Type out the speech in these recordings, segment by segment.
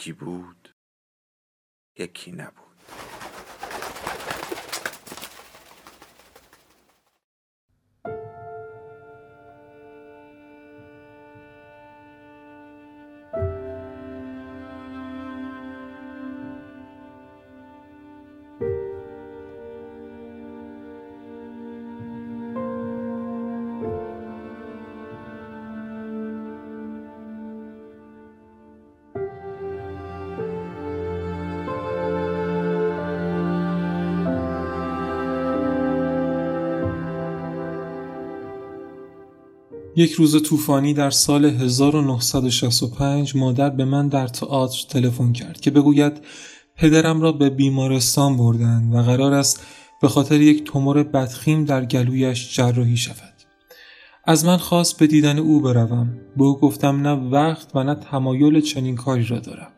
یکی بود یکی نبود. یک روز طوفانی در سال 1965 مادر به من در تئاتر تلفن کرد که بگوید پدرم را به بیمارستان بردند و قرار است به خاطر یک تومور بدخیم در گلویش جراحی شود. از من خواست به دیدن او بروم. به او گفتم نه وقت و نه تمایل چنین کاری را دارم.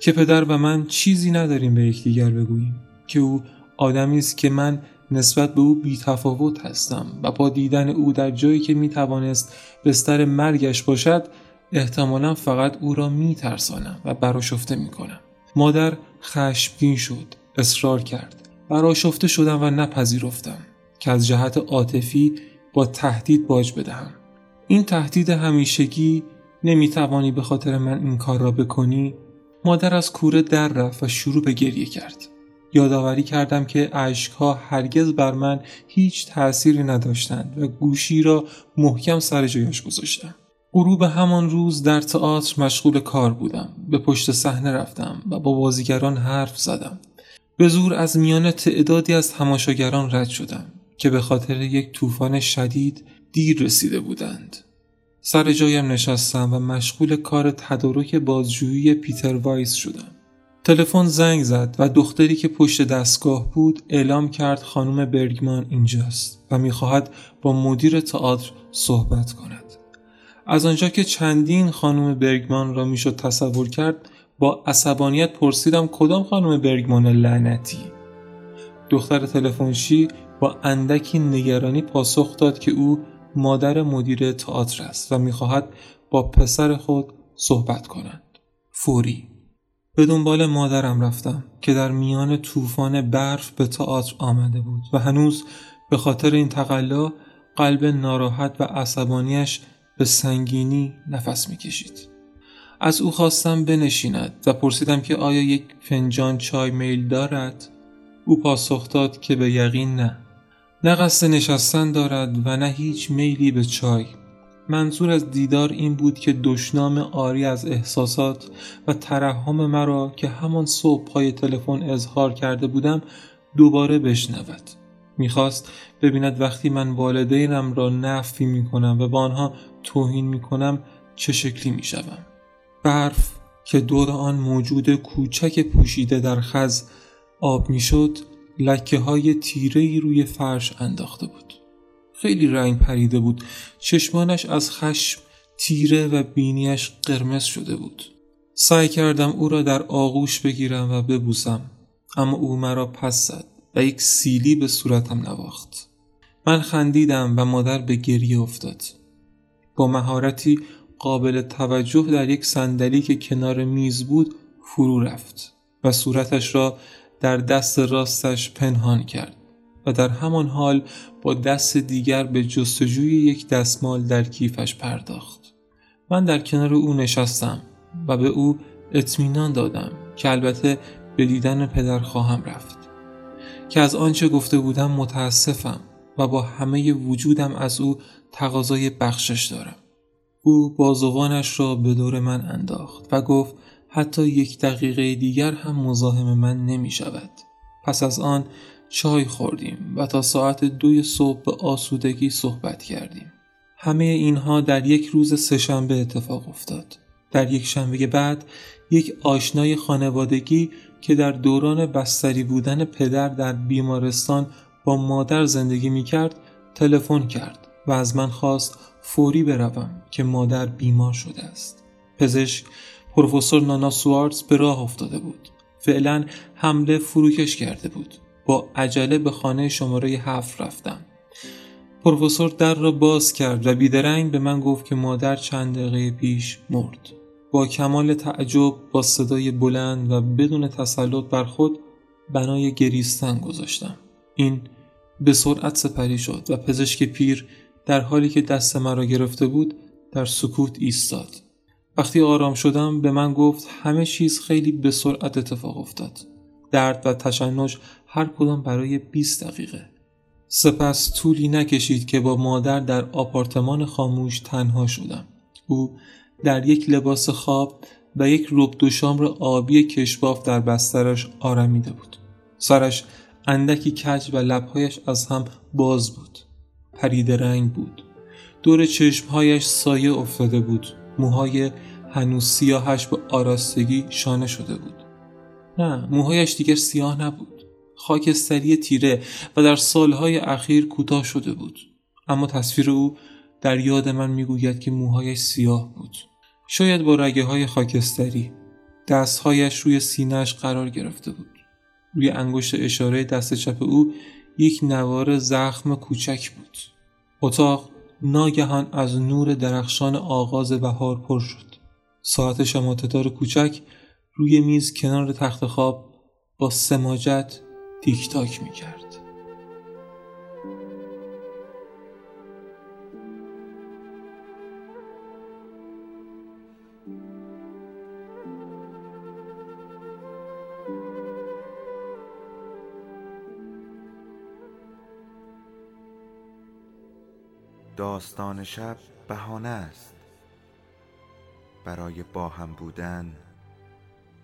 که پدر و من چیزی نداریم به یکدیگر بگوییم. که او آدمی است که من نسبت به او بی تفاوت هستم و با دیدن او در جایی که می توانست بستر مرگش باشد احتمالا فقط او را می ترسانم و براشفته می کنم. مادر خشمگین شد اصرار کرد. براشفته شدم و نپذیرفتم که از جهت عاطفی با تهدید باج بدهم. این تهدید همیشگی نمی توانی به خاطر من این کار را بکنی. مادر از کوره در رفت و شروع به گریه کرد. یادآوری کردم که اشکها هرگز بر من هیچ تأثیری نداشتند و گوشی را محکم سر جایش گذاشتم. غروب همان روز در تئاتر مشغول کار بودم. به پشت صحنه رفتم و با بازیگران حرف زدم. به زور از میان تعدادی از تماشاگران رد شدم که به خاطر یک طوفان شدید دیر رسیده بودند. سر جایم نشستم و مشغول کار تدارک بازجویی پیتر وایس شدم. تلفن زنگ زد و دختری که پشت دستگاه بود اعلام کرد خانم برگمان اینجاست و می‌خواهد با مدیر تئاتر صحبت کند. از آنجا که چندین خانم برگمان را می‌شد تصور کرد با عصبانیت پرسیدم کدام خانم برگمان لعنتی دختر تلفنشی با اندکی نگرانی پاسخ داد که او مادر مدیر تئاتر است و می‌خواهد با پسر خود صحبت کنند فوری به دنبال مادرم رفتم که در میان طوفان برف به تئاتر آمده بود و هنوز به خاطر این تقلا قلب ناراحت و عصبانیش به سنگینی نفس می‌کشید. از او خواستم بنشیند و پرسیدم که آیا یک فنجان چای میل دارد؟ او پاسخ داد که به یقین نه. نه قصد نشستن دارد و نه هیچ میلی به چای منظور از دیدار این بود که دشنام آری از احساسات و ترحم مرا که همان صبح پای تلفن اظهار کرده بودم دوباره بشنود. می‌خواست ببیند وقتی من والدینم را نفی می‌کنم و با آنها توهین می‌کنم چه شکلی می‌شوم. برف که دور آن موجود کوچک پوشیده در خز آب می‌شد لکه های تیره روی فرش انداخته بود. خیلی رنگ پریده بود. چشمانش از خشم تیره و بینیش قرمز شده بود. سعی کردم او را در آغوش بگیرم و ببوسم اما او مرا پس زد و یک سیلی به صورتم نواخت. من خندیدم و مادر به گریه افتاد. با مهارتی قابل توجه در یک صندلی که کنار میز بود فرو رفت و صورتش را در دست راستش پنهان کرد. و در همان حال با دست دیگر به جستجوی یک دستمال در کیفش پرداخت. من در کنار او نشستم و به او اطمینان دادم که البته به دیدن پدر خواهم رفت. که از آنچه گفته بودم متاسفم و با همه وجودم از او تقاضای بخشش دارم. او بازوانش را به دور من انداخت و گفت حتی یک دقیقه دیگر هم مزاحم من نمی شود. پس از آن چای خوردیم و تا ساعت دوی صبح به آسودگی صحبت کردیم. همه اینها در یک روز سهشنبه اتفاق افتاد. در یک شنبه بعد یک آشنای خانوادگی که در دوران بستری بودن پدر در بیمارستان با مادر زندگی می کرد تلفن کرد و از من خواست فوری بروم که مادر بیمار شده است. پزشک پروفسور نانا سوارتز به راه افتاده بود. فعلا حمله فروکش کرده بود. با عجله به خانه شماره هفت رفتم. پروفسور در را باز کرد و بیدرنگ به من گفت که مادر چند دقیقه پیش مرد. با کمال تعجب با صدای بلند و بدون تسلط بر خود بنای گریستن گذاشتم. این به سرعت سپری شد و پزشک پیر در حالی که دست مرا گرفته بود در سکوت ایستاد. وقتی آرام شدم به من گفت همه چیز خیلی به سرعت اتفاق افتاد. درد و تشنج هر کدام برای 20 دقیقه. سپس طولی نکشید که با مادر در آپارتمان خاموش تنها شدم. او در یک لباس خواب و یک رب دوشامر آبی کشباف در بسترش آرمیده بود. سرش اندکی کج و لبهایش از هم باز بود. پرید رنگ بود. دور چشمهایش سایه افتاده بود. موهای هنوز سیاهش به آراستگی شانه شده بود. نه موهایش دیگر سیاه نبود. خاکستری تیره و در سالهای اخیر کوتاه شده بود. اما تصویر او در یاد من می‌گوید که موهایش سیاه بود. شاید با رگه های خاکستری دستهایش روی سینهش قرار گرفته بود. روی انگشت اشاره دست چپ او یک نوار زخم کوچک بود. اتاق ناگهان از نور درخشان آغاز بهار پر شد. ساعت شماتدار کوچک روی میز کنار تخت خواب با سماجت تیک تاک می کرد. داستان شب بهانه است برای با هم بودن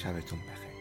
sabes un peje.